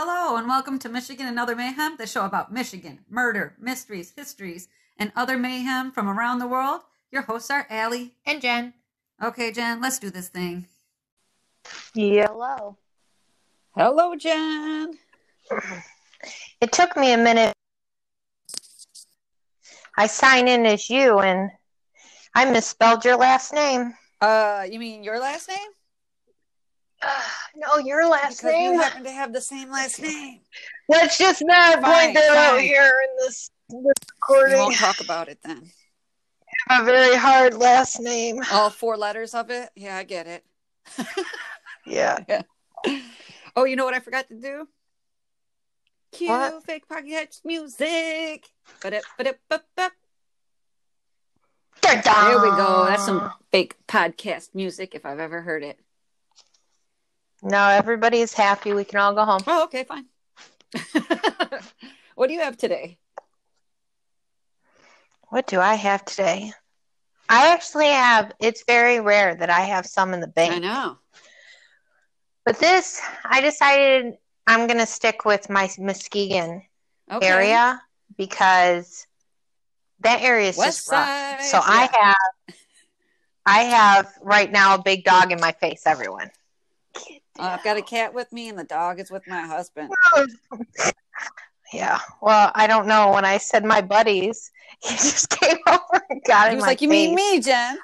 Hello, and welcome to Michigan and Other Mayhem, the show about Michigan, murder, mysteries, histories, and other mayhem from around the world. Your hosts are Allie. And Jen. Okay, Jen, let's do this thing. Hello. Hello, Jen. It took me a minute. I sign in as you and I misspelled your last name. Uh, you mean your last name? no, your last Because name. you happen to have the same last name. Let's just not Fine, point that out here in this, this We recording. won't talk about it then. a very hard last name. All four letters of it? Yeah, I get it. Yeah. Oh, you know what I forgot to do? Cue What? fake podcast music. Ba-da, ba-da, ba-ba. Da-da. There we go. That's some fake podcast music if I've ever heard it. No, everybody's happy. We can all go home. Oh, okay, fine. what do you have today? What do I have today? I actually have, it's very rare that I have some in the bank. I know. But this, I decided I'm going to stick with my Muskegon Okay. area because that area is West just rough. side, So I have, I have right now a big dog in my face. Everyone. Uh, I've got a cat with me, and the dog is with my husband. Yeah. Well, I don't know. When I said my buddies, he just came over and got it. He was like, "You mean me, Jen?"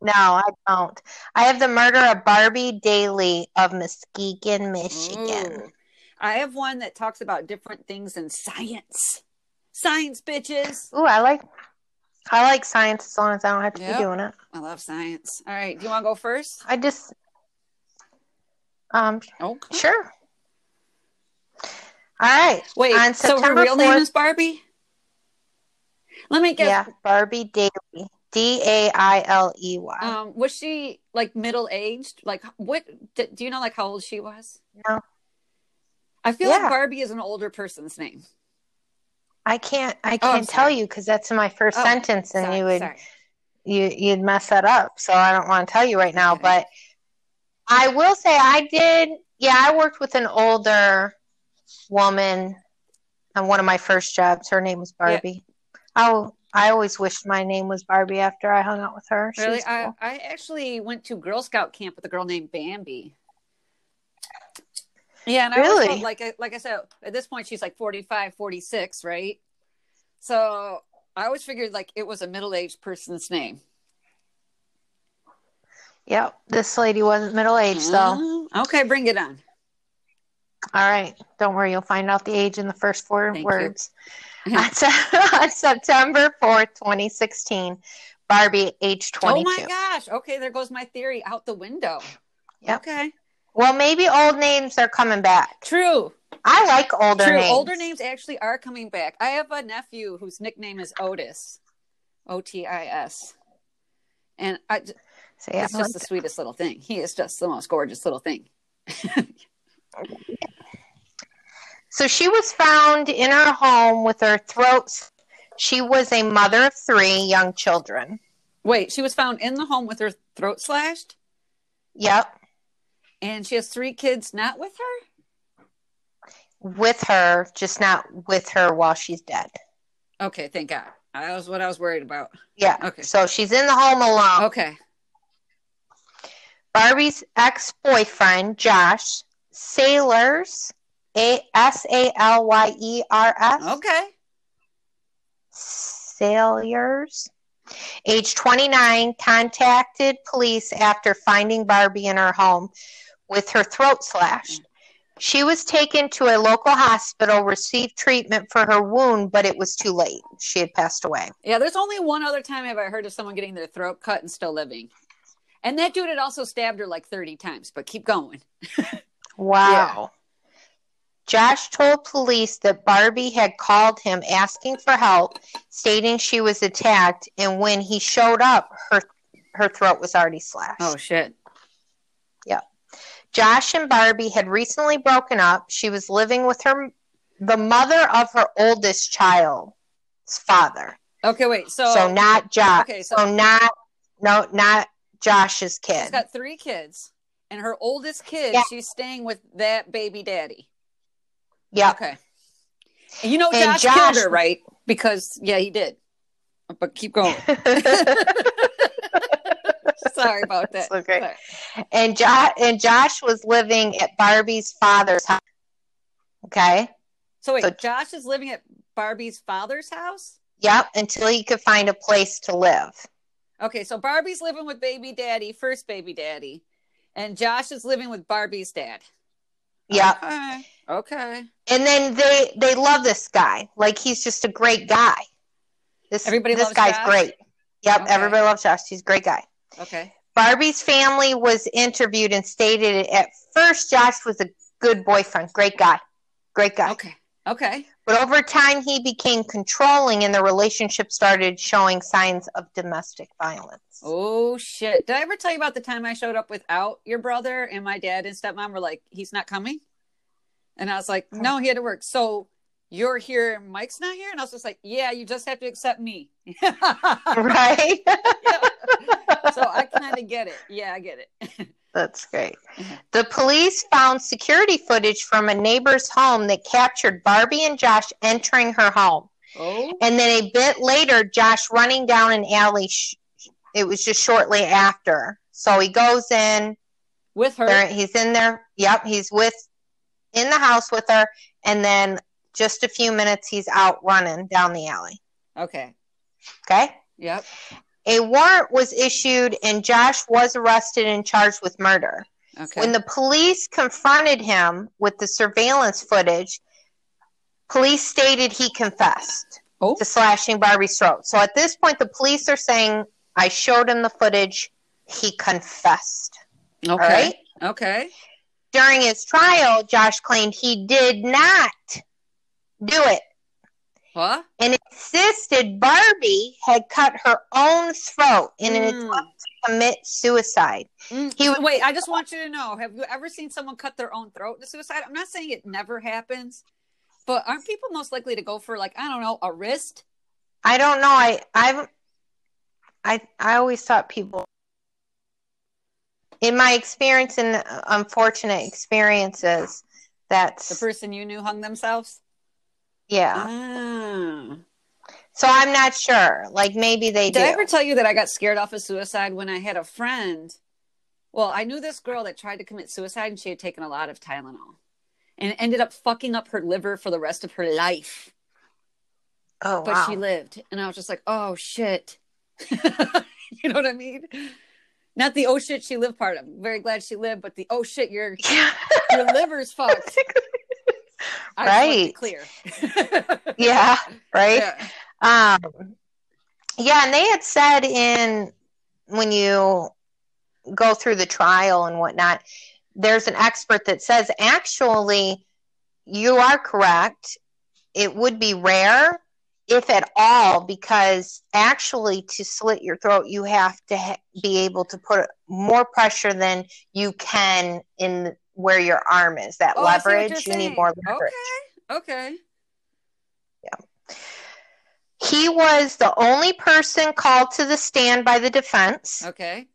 No, I don't. I have the murder of Barbie Dailey of Muskegon, Michigan. Ooh. I have one that talks about different things in science. Science, bitches. Ooh, I like, I like science as long as I don't have to Yep. be doing it. I love science. All right, do you want to go first? I just, um, Okay. sure. All right. Wait, On so her September real name is Barbie? Let me get. Yeah, Barbie Dailey. D A I L E Y. Um, was she like middle aged? Like, what d- do you know? Like, how old she was? No. I feel Yeah. like Barbie is an older person's name. I can't. I Oh, can't tell you because that's in my first Oh, sentence, and Sorry, you would sorry. you you'd mess that up. So I don't want to tell you right now. Okay. But I will say I did. Yeah, I worked with an older woman on one of my first jobs. Her name was Barbie. I I always wished my name was Barbie after I hung out with her. She Really, was I. I actually went to Girl Scout camp with a girl named Bambi. Yeah, and I Really? felt like I- like I said, at this point she's like 45, 46, right? So I always figured like it was a middle aged person's name. Yep, this lady wasn't middle aged, so Mm, okay, bring it on. all right. Don't worry, you'll find out the age in the first four Thank words. on, on September fourth, twenty sixteen, Barbie, age 22. Oh my gosh! Okay, there goes my theory out the window. Yep. Okay, Well, maybe old names are coming back. true. I like older True. names. Older names actually are coming back. I have a nephew whose nickname is Otis, O T I S, and I, So, yeah, it's I just the sweetest little thing. He is just the most gorgeous little thing. So she was found in her home with her throat. She was a mother of three young children. Wait, she was found in the home with her throat slashed, Yep, and she has three kids not with her. with her, just not with her while she's dead. Okay, thank God. That was what I was worried about. Yeah. Okay. So she's in the home alone. Okay. Barbie's ex boyfriend, Josh Salyers, A S A L Y E R S. Okay. Salyers, age 29, contacted police after finding Barbie in her home with her throat slashed. She was taken to a local hospital, received treatment for her wound, but it was too late. She had passed away. Yeah, there's only one other time have I heard of someone getting their throat cut and still living. And that dude had also stabbed her like 30 times, but keep going. Wow. Josh told police that Barbie had called him asking for help, stating she was attacked, and when he showed up, her her throat was already slashed. Oh, shit. Yep. Josh and Barbie had recently broken up. She was living with her the mother of her oldest child's father. Okay, wait. So, So, not Josh. okay, so, so- not no not Josh's she's kid. got three kids. And her oldest kid, Yeah. she's staying with that baby daddy. Yeah. Okay. And you know And Josh, Josh- killed her, right? Because yeah, he did. But keep going. Sorry about that. It's okay. and Josh and Josh was living at Barbie's father's house. Okay. So wait, So- Josh is living at Barbie's father's house? Yep. Until he could find a place to live. Okay, so Barbie's living with baby daddy, first baby daddy, and Josh is living with Barbie's dad. Yep. Okay. Okay. And then they they love this guy. Like he's just a great guy. This Everybody this guy's Josh? great. Yep. Okay. Everybody loves Josh. He's a great guy. Okay. Barbie's family was interviewed and stated at first Josh was a good boyfriend, great guy, great guy. Okay. Okay. But over time, he became controlling, and the relationship started showing signs of domestic violence. Oh shit! Did I ever tell you about the time I showed up without your brother and my dad and stepmom were like, "He's not coming," and I was like, hmm. "No, he had to work." So you're here, Mike's not here, and I was just like, "Yeah, you just have to accept me." Right? so I kind of get it. Yeah, I get it. That's great. Mhm. The police found security footage from a neighbor's home that captured Barbie and Josh entering her home. oh. And then a bit later, Josh running down an alley. Sh- it was just shortly after. So he goes in, With her. There, he's in there. Yep, he's with in the house with her, and then just a few minutes, he's out running down the alley. Okay. Okay. Yep. A warrant was issued, and Josh was arrested and charged with murder. Okay. When the police confronted him with the surveillance footage, police stated he confessed oh. to slashing Barbie's throat. So at this point, the police are saying, "I showed him the footage. He confessed." Okay. All right. Okay. During his trial, Josh claimed he did not do it What? and insisted Barbie had cut her own throat in an Mm. attempt to commit suicide. Mm, He was- Wait, I just want you to know: Have you ever seen someone cut their own throat to suicide? I'm not saying it never happens, but aren't people most likely to go for like I don't know a wrist? I don't know. I I've I I always thought people in my experience and unfortunate experiences that's The person you knew hung themselves. Yeah. Ah. So I'm not sure. Like maybe they Did do. I ever tell you that I got scared off of suicide when I had a friend? Well, I knew this girl that tried to commit suicide and she had taken a lot of Tylenol and ended up fucking up her liver for the rest of her life. oh But wow. she lived. And I was just like, oh shit. you know what I mean? Not the oh shit she lived part. I'm very glad she lived, but the oh shit, your your liver's fucked. I be clear. yeah, right? Yeah. Um, yeah, and they had said in when you go through the trial and whatnot, there's an expert that says actually you are correct. It would be rare, if at all, because actually to slit your throat, you have to ha- be able to put more pressure than you can in where your arm is. That Oh, leverage, you need more leverage. Okay. Okay. Yeah. He was the only person called to the stand by the defense. Okay.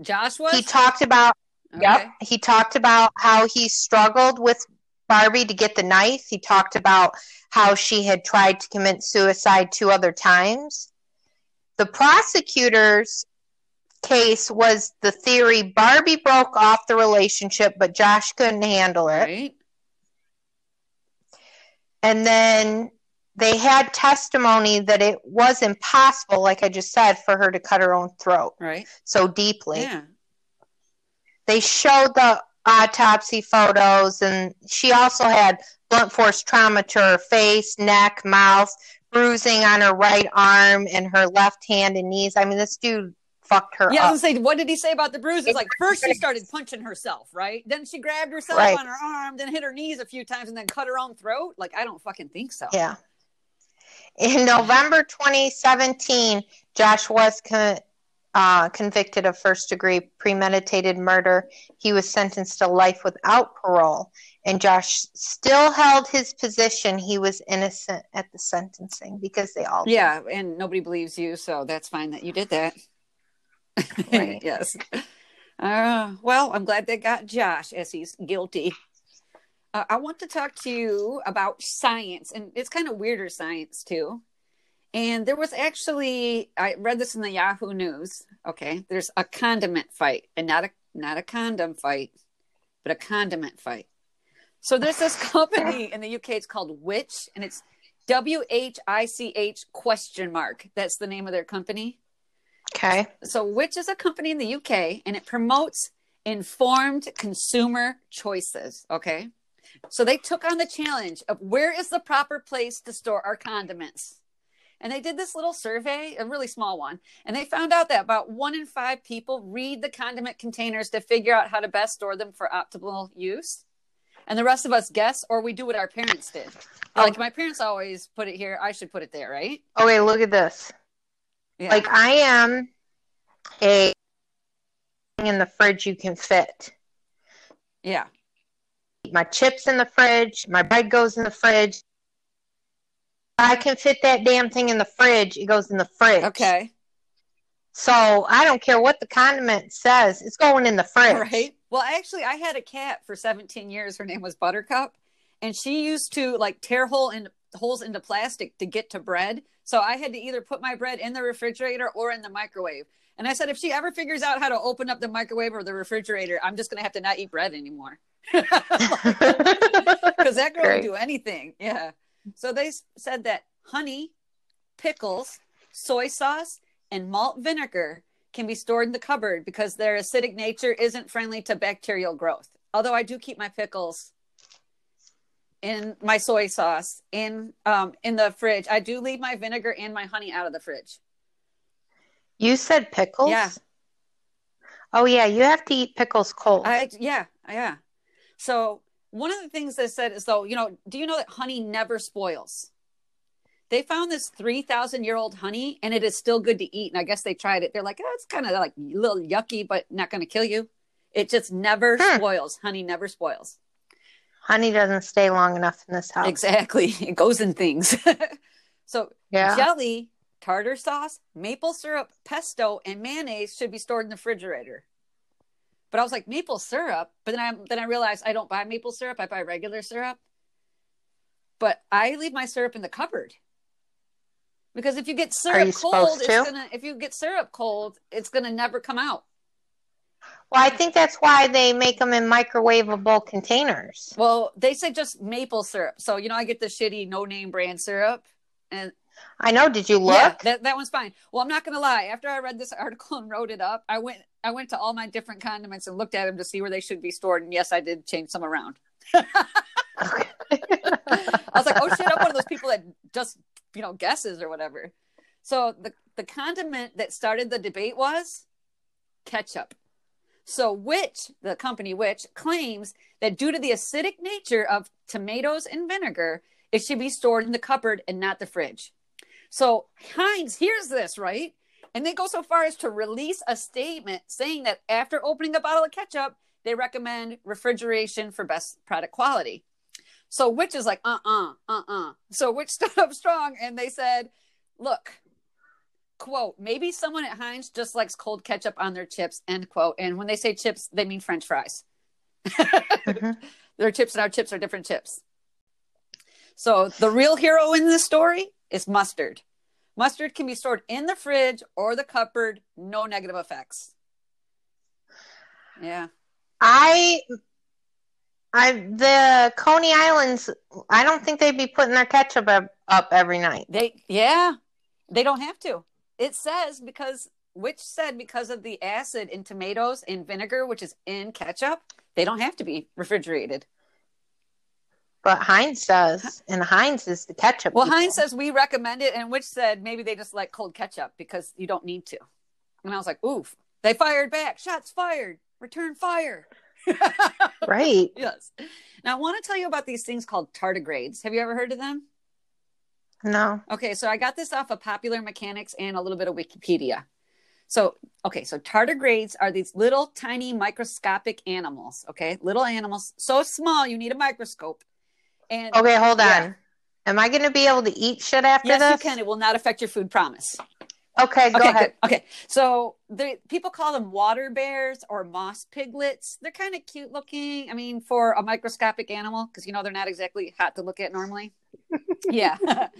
Josh was. He talked about Okay. yep, he talked about how he struggled with Barbie to get the knife. He talked about how she had tried to commit suicide two other times. The prosecutor's case was the theory Barbie broke off the relationship but Josh couldn't handle it. Right. And then they had testimony that it was impossible, like I just said, for her to cut her own throat Right. so deeply. Yeah. They showed the autopsy photos, and she also had blunt force trauma to her face, neck, mouth, bruising on her right arm and her left hand and knees. I mean, this dude fucked her Yeah, I up. was gonna say, what did he say about the bruises? Like, first she started punching herself, right? Then she grabbed herself Right. on her arm, then hit her knees a few times, and then cut her own throat. Like, I don't fucking think so. Yeah. In November 2017, Josh was con- uh, convicted of first degree premeditated murder. He was sentenced to life without parole, and Josh still held his position he was innocent at the sentencing because they all did. Yeah, and nobody believes you, so that's fine that you did that. Right. yes. Uh, well, I'm glad they got Josh as he's guilty. uh, I want to talk to you about science, and it's kind of weirder science too. And there was actually, I read this in the Yahoo News. Okay, there's a condiment fight, and not a not a condom fight, but a condiment fight. So there's this company in the UK. It's called Which, and it's W H I C H question mark. That's the name of their company. Okay. So Which is a company in the UK, and it promotes informed consumer choices. Okay. So they took on the challenge of where is the proper place to store our condiments. And they did this little survey, a really small one, and they found out that about one in five people read the condiment containers to figure out how to best store them for optimal use. And the rest of us guess, or we do what our parents did. Oh. Like my parents always put it here, I should put it there, right? Okay, look at this. Yeah. Like I am a thing in the fridge you can fit. yeah. My chips in the fridge, my bread goes in the fridge. I can fit that damn thing in the fridge, it goes in the fridge. Okay. So I don't care what the condiment says, it's going in the fridge. Right. Well, actually, I had a cat for 17 years. Her name was Buttercup, and she used to like tear hole in holes into plastic to get to bread. So I had to either put my bread in the refrigerator or in the microwave. And I said, if she ever figures out how to open up the microwave or the refrigerator, I'm just going to have to not eat bread anymore. Because that girl Great. would do anything. Yeah. So they said that honey, pickles, soy sauce, and malt vinegar can be stored in the cupboard because their acidic nature isn't friendly to bacterial growth. Although I do keep my pickles in my soy sauce in um in the fridge. I do leave my vinegar and my honey out of the fridge. You said pickles? Yeah. Oh yeah, you have to eat pickles cold. I yeah, yeah. So one of the things they said is though, you know, do you know that honey never spoils? They found this 3,000 year old honey and it is still good to eat. And I guess they tried it. They're like, oh, it's kind of like a little yucky, but not going to kill you. It just never Hmm. spoils. Honey never spoils. Honey doesn't stay long enough in this house. Exactly. It goes in things. so Yeah. jelly, tartar sauce, maple syrup, pesto, and mayonnaise should be stored in the refrigerator. But I was like, maple syrup. But then I then I realized I don't buy maple syrup. I buy regular syrup. But I leave my syrup in the cupboard. Because if you get syrup you cold, it's to? gonna if you get syrup cold, it's gonna never come out. Well, I think that's why they make them in microwavable containers. Well, they say just maple syrup. So you know, I get the shitty no name brand syrup. And I know. Did you look? Yeah, that, that one's fine. Well, I'm not gonna lie. After I read this article and wrote it up, I went I went to all my different condiments and looked at them to see where they should be stored. And yes, I did change some around. I was like, oh shit, I'm one of those people that just you know guesses or whatever. So the the condiment that started the debate was ketchup. So which the company which claims that due to the acidic nature of tomatoes and vinegar, it should be stored in the cupboard and not the fridge. So Heinz hears this, right? And they go so far as to release a statement saying that after opening a bottle of ketchup, they recommend refrigeration for best product quality. So Which is like, uh uh, uh uh. So Which stood up strong and they said, look, quote, maybe someone at Heinz just likes cold ketchup on their chips, end quote. And when they say chips, they mean French fries. Mhm. Their chips and our chips are different chips. So the real hero in this story is mustard. Mustard can be stored in the fridge or the cupboard, no negative effects. Yeah. I, I, the Coney Islands. I don't think they'd be putting their ketchup up, up every night. They yeah, they don't have to. It says because which said because of the acid in tomatoes and vinegar, which is in ketchup, they don't have to be refrigerated. But Heinz does, and Heinz is the ketchup. Well, people. Heinz says we recommend it, and which said maybe they just like cold ketchup because you don't need to. And I was like, oof. They fired back. Shots fired. Return fire. right? yes. Now I want to tell you about these things called tardigrades. Have you ever heard of them? No. Okay, so I got this off of Popular Mechanics and a little bit of Wikipedia. So, okay, so tardigrades are these little tiny microscopic animals, okay? Little animals, so small you need a microscope. And Okay, hold on. Yeah. Am I going to be able to eat shit after yes, this? you can. It will not affect your food, promise. Okay, go okay, ahead. good. Okay, so the people call them water bears or moss piglets. They're kind of cute looking. I mean, for a microscopic animal, because you know they're not exactly hot to look at normally. yeah.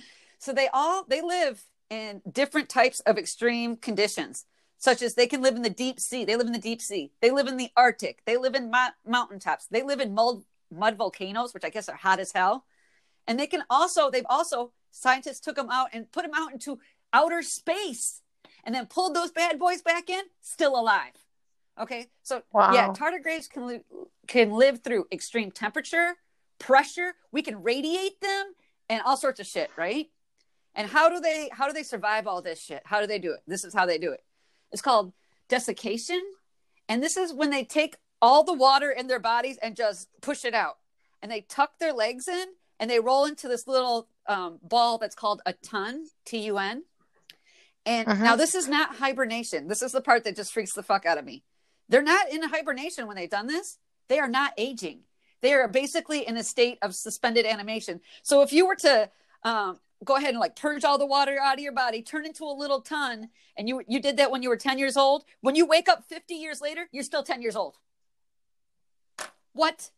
so they all they live in different types of extreme conditions, such as they can live in the deep sea. They live in the deep sea. They live in the Arctic. They live in mo- mountaintops. They live in mud mud volcanoes, which I guess are hot as hell. And they can also they've also scientists took them out and put them out into outer space and then pulled those bad boys back in, still alive. Okay, so Wow. yeah, tardigrades can li- can live through extreme temperature, pressure. We can radiate them and all sorts of shit, right? And how do they how do they survive all this shit? How do they do it? This is how they do it. It's called desiccation, and this is when they take all the water in their bodies and just push it out, and they tuck their legs in and they roll into this little um, ball that's called a tun, T U N. And Mhm. now this is not hibernation. This is the part that just freaks the fuck out of me. They're not in hibernation when they've done this. They are not aging. They are basically in a state of suspended animation. So if you were to um, go ahead and like purge all the water out of your body, turn into a little tun, and you you did that when you were 10 years old, when you wake up 50 years later, you're still 10 years old. What?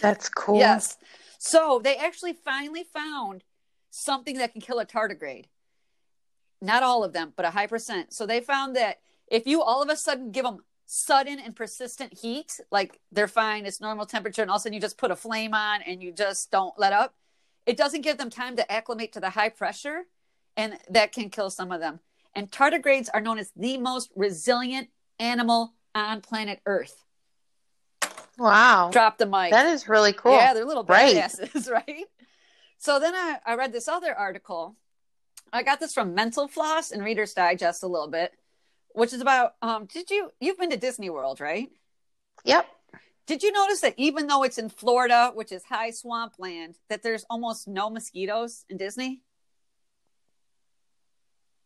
That's cool. Yes. So they actually finally found something that can kill a tardigrade. Not all of them, but a high percent. So they found that if you all of a sudden give them sudden and persistent heat, like they're fine, it's normal temperature, and all of a sudden you just put a flame on and you just don't let up, it doesn't give them time to acclimate to the high pressure, and that can kill some of them. And tardigrades are known as the most resilient animal on planet Earth. Wow. Drop the mic. That is really cool. Yeah, they're little Right. badasses, right? So then I, I read this other article. I got this from Mental Floss and Reader's Digest a little bit, which is about um did you you've been to Disney World, right? Yep. Did you notice that even though it's in Florida, which is high swampland, that there's almost no mosquitoes in Disney?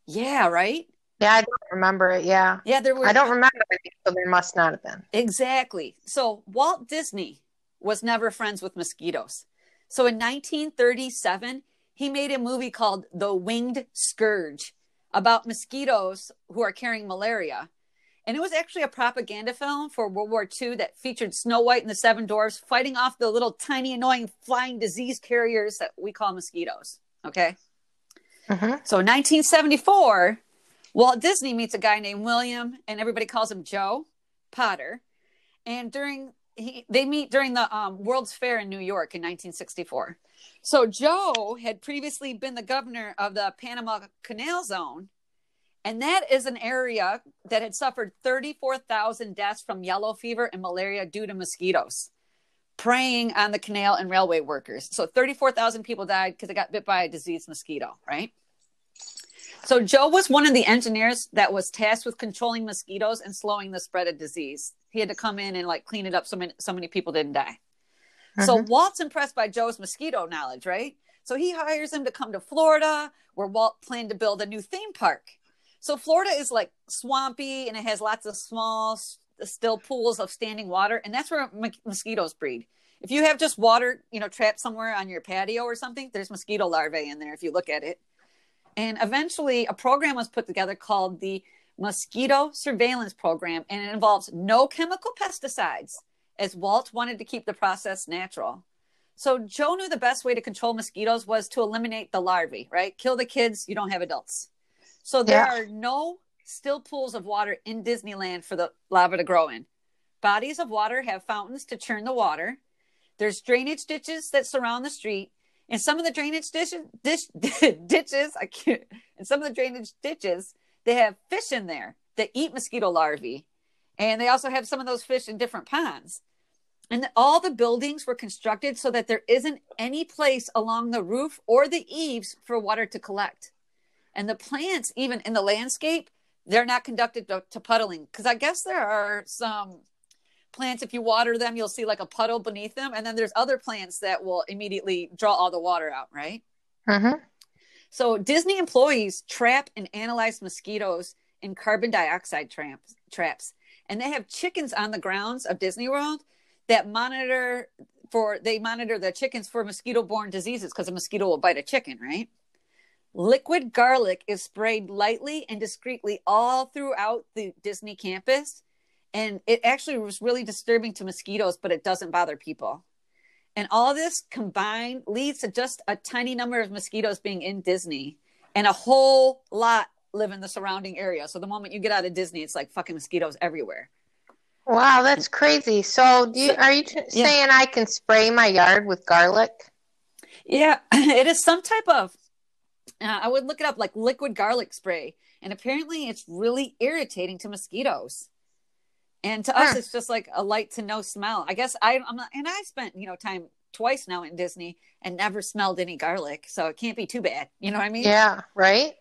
Yeah, right? Yeah, I don't remember it. Yeah. Yeah, there were I don't remember it, so there must not have been. Exactly. So Walt Disney was never friends with mosquitoes. So in 1937, he made a movie called The Winged Scourge about mosquitoes who are carrying malaria. And it was actually a propaganda film for World War II that featured Snow White and the Seven Dwarfs fighting off the little tiny, annoying flying disease carriers that we call mosquitoes. Okay. Mhm. So in 1974, Walt Disney meets a guy named William, and everybody calls him Joe Potter. And during he, they meet during the um, World's Fair in New York in 1964. So Joe had previously been the governor of the Panama Canal Zone, and that is an area that had suffered 34,000 deaths from yellow fever and malaria due to mosquitoes preying on the canal and railway workers. So 34,000 people died because they got bit by a diseased mosquito, right? So Joe was one of the engineers that was tasked with controlling mosquitoes and slowing the spread of disease. He had to come in and like clean it up so many so many people didn't die. So mm-hmm. Walt's impressed by Joe's mosquito knowledge, right? So he hires him to come to Florida, where Walt planned to build a new theme park. So Florida is like swampy and it has lots of small, still pools of standing water, and that's where mo- mosquitoes breed. If you have just water, you know, trapped somewhere on your patio or something, there's mosquito larvae in there if you look at it. And eventually, a program was put together called the Mosquito Surveillance Program, and it involves no chemical pesticides, as Walt wanted to keep the process natural. So Joe knew the best way to control mosquitoes was to eliminate the larvae, right? Kill the kids, you don't have adults. So there Yeah. are no still pools of water in Disneyland for the lava to grow in. Bodies of water have fountains to churn the water. There's drainage ditches that surround the street. And some of the drainage ditches, dish, ditches, I can't, and some of the drainage ditches, they have fish in there that eat mosquito larvae. And they also have some of those fish in different ponds. And all the buildings were constructed so that there isn't any place along the roof or the eaves for water to collect. And the plants, even in the landscape, they're not conducted to, to puddling because I guess there are some plants if you water them you'll see like a puddle beneath them and then there's other plants that will immediately draw all the water out right Mhm. So disney employees trap and analyze mosquitoes in carbon dioxide traps traps and they have chickens on the grounds of disney world that monitor for they monitor the chickens for mosquito borne diseases because a mosquito will bite a chicken right liquid garlic is sprayed lightly and discreetly all throughout the Disney campus. And it actually was really disturbing to mosquitoes, but it doesn't bother people. And all this combined leads to just a tiny number of mosquitoes being in Disney and a whole lot live in the surrounding area. So the moment you get out of Disney, it's like fucking mosquitoes everywhere. Wow, that's crazy. So, do you, are you t- Yeah. saying I can spray my yard with garlic? Yeah, it is some type of. Uh, I would look it up like liquid garlic spray, and apparently it's really irritating to mosquitoes. And to us, Huh. it's just like a light to no smell. I guess I, I'm not, and I spent you know time twice now in Disney and never smelled any garlic, so it can't be too bad. You know what I mean? Yeah, right?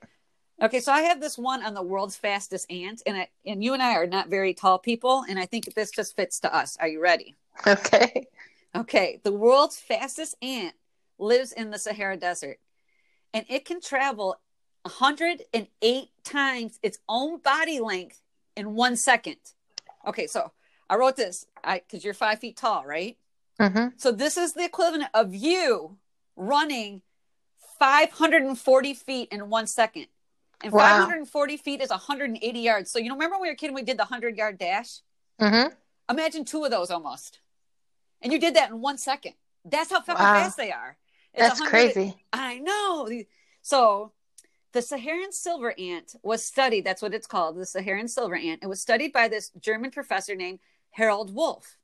Okay, so I have this one on the world's fastest ant, and I, and you and I are not very tall people, and I think this just fits to us. Are you ready? Okay. Okay, the world's fastest ant lives in the Sahara Desert, and it can travel 108 times its own body length in one second. Okay, so I wrote this I because you're five feet tall, right? hmm So this is the equivalent of you running 540 feet in one second. And Wow. 540 feet is 180 yards. So you know, remember when we were kidding, we did the 100 yard dash? hmm Imagine two of those almost. And you did that in one second. That's how fucking Wow. fast they are. It's That's crazy. I know. So the Saharan silver ant was studied. That's what it's called, the Saharan silver ant. It was studied by this German professor named Harald Wolf.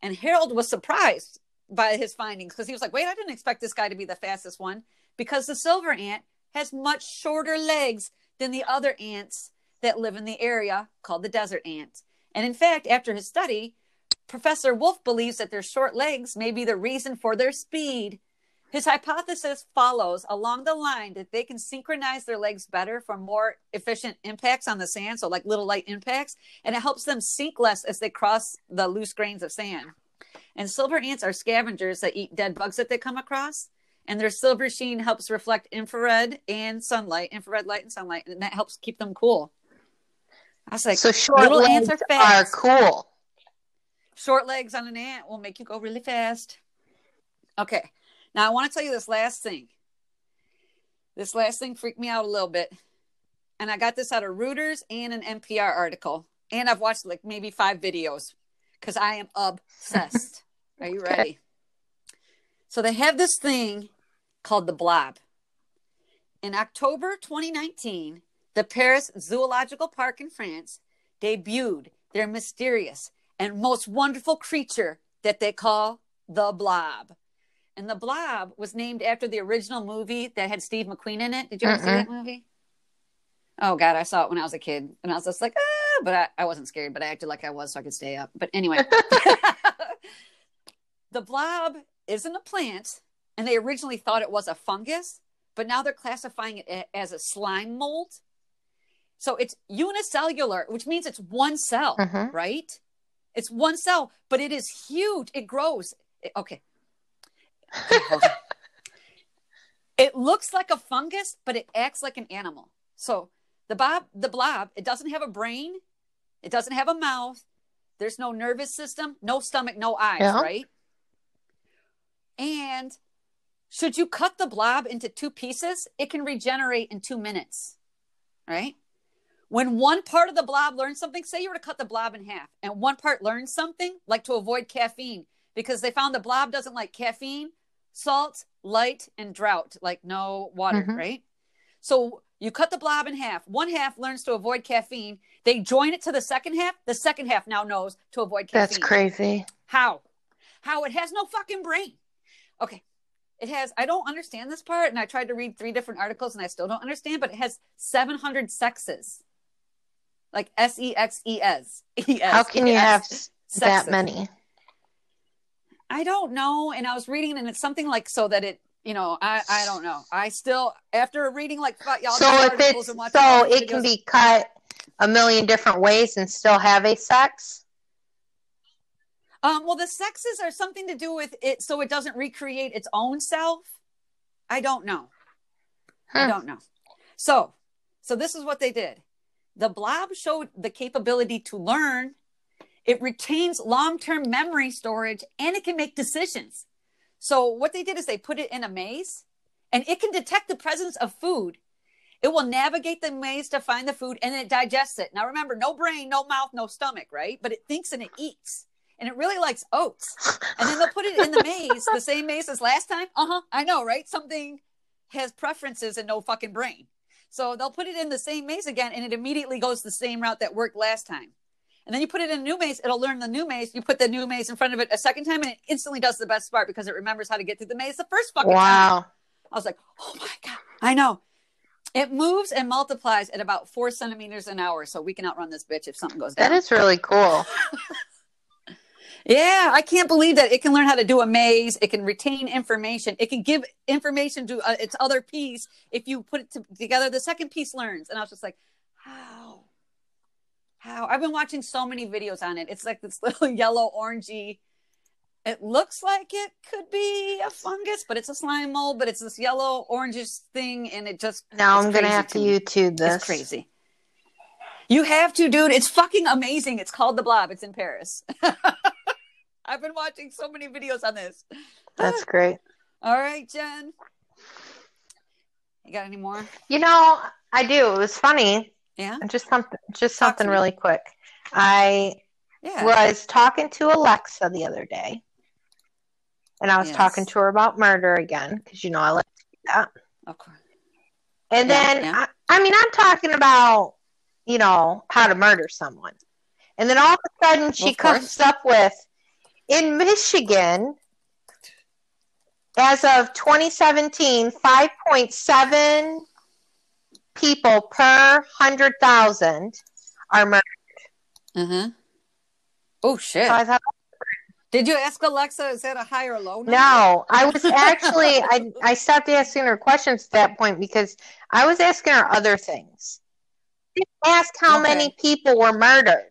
And Harald was surprised by his findings because he was like, wait, I didn't expect this guy to be the fastest one because the silver ant has much shorter legs than the other ants that live in the area called the desert ant. And in fact, after his study, Professor Wolf believes that their short legs may be the reason for their speed. His hypothesis follows along the line that they can synchronize their legs better for more efficient impacts on the sand, so like little light impacts, and it helps them sink less as they cross the loose grains of sand. And silver ants are scavengers that eat dead bugs that they come across, and their silver sheen helps reflect infrared and sunlight, infrared light and sunlight, and that helps keep them cool. I was like, so short little legs ants are, are cool. short legs on an ant will make you go really fast. Okay. Now I want to tell you this last thing. This last thing freaked me out a little bit. And I got this out of Reuters and an NPR article. And I've watched like maybe five videos because I am obsessed. Are you ready? So they have this thing called the blob. In October 2019, the Paris Zoological Park in France debuted their mysterious and most wonderful creature that they call the blob. And the blob was named after the original movie that had Steve McQueen in it. Did you ever see that movie? Oh God, I saw it when I was a kid, and I was just like, ah, but I, I wasn't scared, but I acted like I was so I could stay up. But anyway, the blob isn't a plant, and they originally thought it was a fungus, but now they're classifying it as a slime mold. So it's unicellular, which means it's one cell, Mhm. right? It's one cell, but it is huge. It grows. It- okay. Okay, hold on. it looks like a fungus, but it acts like an animal. So the bob, the blob, it doesn't have a brain, it doesn't have a mouth. There's no nervous system, no stomach, no eyes, Yeah. right? And should you cut the blob into two pieces, it can regenerate in two minutes, right? When one part of the blob learns something, say you were to cut the blob in half, and one part learns something, like to avoid caffeine, because they found the blob doesn't like caffeine, salt, light, and drought, like no water, Mhm. right? So you cut the blob in half. One half learns to avoid caffeine. They join it to the second half. The second half now knows to avoid caffeine. That's crazy. How? How it has no fucking brain. Okay. It has, I don't understand this part. And I tried to read three different articles and I still don't understand, but it has 700 sexes. Like S E X. E S. How can you have that many? I don't know. And I was reading and it's something like so that it, you know, I, I don't know. I still, after reading like y'all So if it's so these it can be cut a million different ways and still have a sex. Um, well, the sexes are something to do with it, so it doesn't recreate its own self. I don't know. I Hmm. don't know. So, so this is what they did. The blob showed the capability to learn. It retains long-term memory storage, and it can make decisions. So, what they did is they put it in a maze, and it can detect the presence of food It will navigate the maze to find the food and it digests it. Now remember, no brain, no mouth, no stomach, right? But it thinks and it eats. And it really likes oats. And then they'll put it in the maze, the same maze as last time. Uh huh. I know, right? Something has preferences and no fucking brain. So they'll put it in the same maze again and it immediately goes the same route that worked last time. And then you put it in a new maze, it'll learn the new maze. You put the new maze in front of it a second time and it instantly does the best part because it remembers how to get through the maze the first fucking time. wow. time. I was like, oh my God. I know. It moves and multiplies at about four centimeters an hour, so we can outrun this bitch if something goes down. That is really cool. yeah, I can't believe that it can learn how to do a maze. It can retain information. It can give information to uh, its other piece. If you put it to, together, the second piece learns. And I was just like? How? I've been watching so many videos on it. It's like this little yellow orangey it looks like it could be a fungus, but it's a slime mold, but it's this yellow orangish thing, and it just now I'm gonna have to, to YouTube this. It's crazy. You have to, dude. It's fucking amazing. It's called the Blob. It's in Paris. I've been watching so many videos on this. That's great. All right, Jen. You got any more? You know, I do. It was funny. Yeah. Just something. Just something really quick. I yeah. was talking to Alexa the other day and I was Yes. talking to her about murder again because you know I like that. Of course. And Yeah, then yeah. I, I mean I'm talking about you know how to murder someone, and then all of a sudden she comes up with in Michigan. As of 2017, 5.7 people per 100,000 are murdered. Uh-huh. Oh shit. So I thought, Did you ask Alexa, is that a high or low? number? No, I was actually I I stopped asking her questions at that point because I was asking her other things. I didn't ask how Okay. many people were murdered.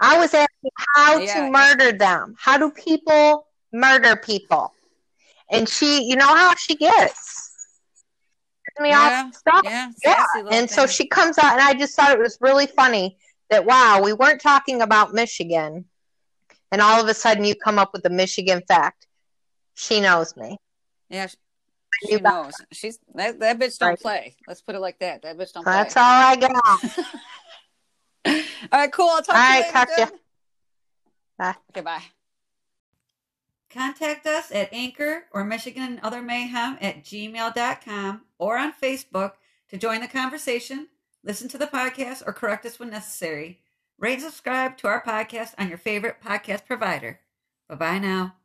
I was asking how Yeah. to murder them. How do people murder people? And she, you know how she gets. Me Yeah. stuff. Yeah. Yeah. And so she comes out, and I just thought it was really funny that wow, we weren't talking about Michigan, and all of a sudden you come up with a Michigan fact. She knows me. Yeah, she, she knows. She's that that bitch don't Right. play. Let's put it like that. That bitch don't play. That's all I got. All right, cool. I'll talk All to you right, later. talk to you. Bye. Okay, bye. Contact us at Anchor or Michigan and Other Mayhem at gmail.com or on Facebook to join the conversation, listen to the podcast, or correct us when necessary. Rate and subscribe to our podcast on your favorite podcast provider. Bye bye now.